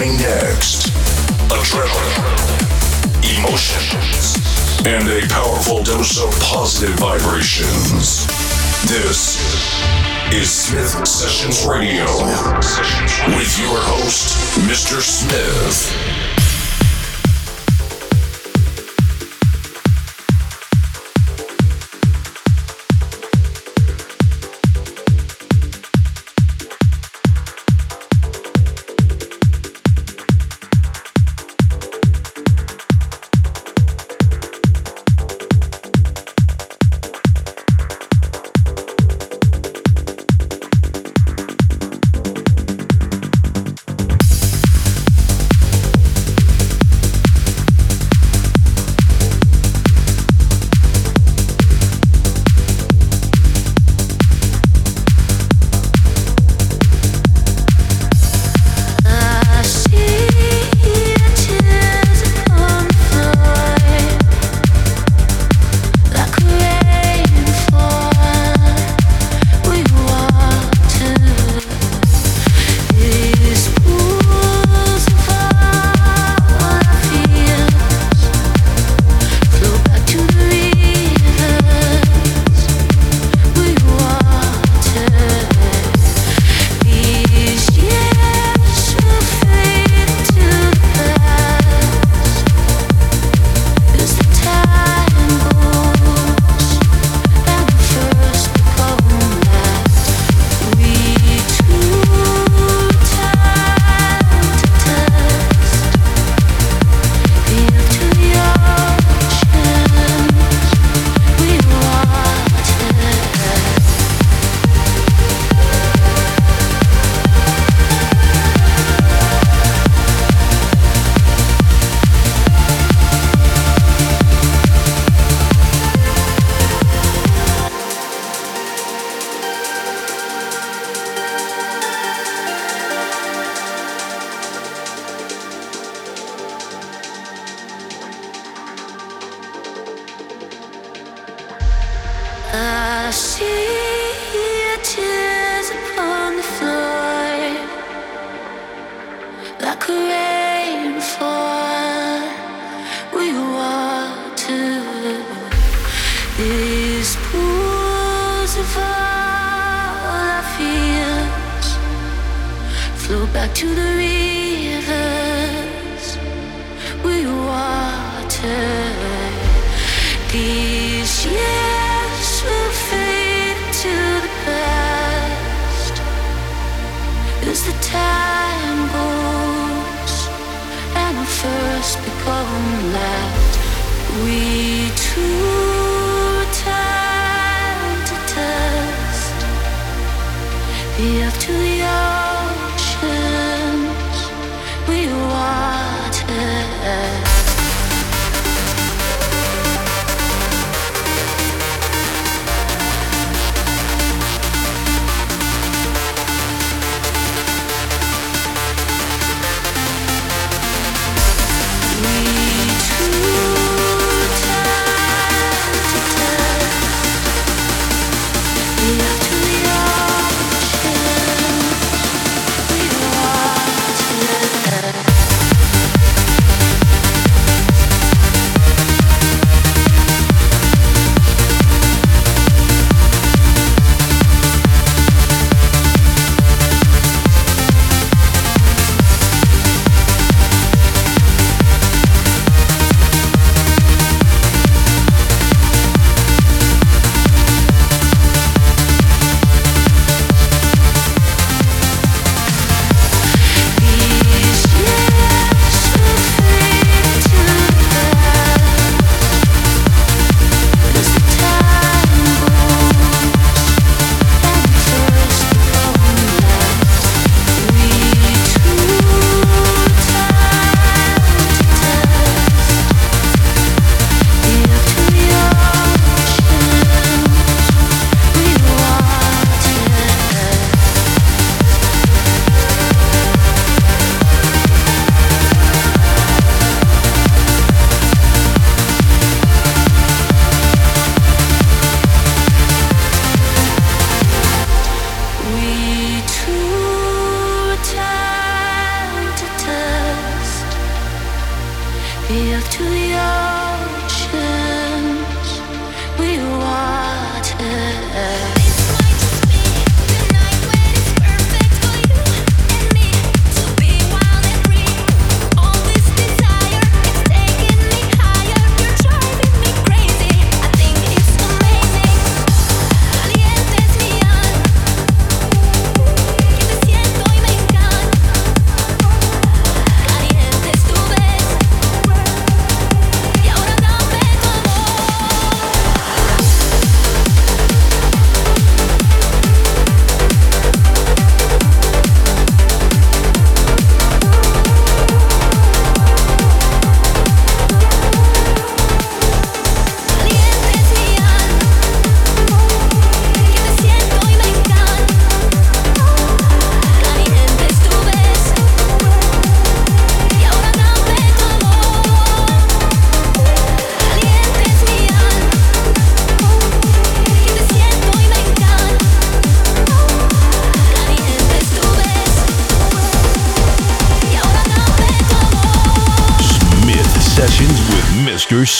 coming next. Adrenaline, emotions, and a powerful dose of positive vibrations. This is Smith Sessions Radio with your host, Mr. Smith.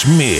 Mr.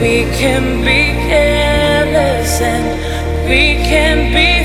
we can be careless and we can be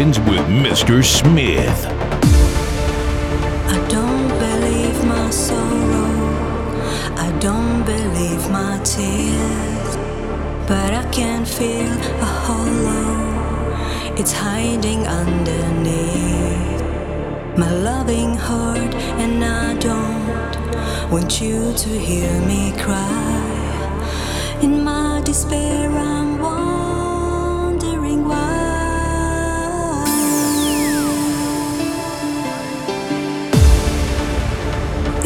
Sessions with Mr. Smith. I don't believe my sorrow, I don't believe my tears, but I can feel a hollow, it's hiding underneath my loving heart, and I don't want you to hear me cry. In my despair, I'm wondering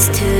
last words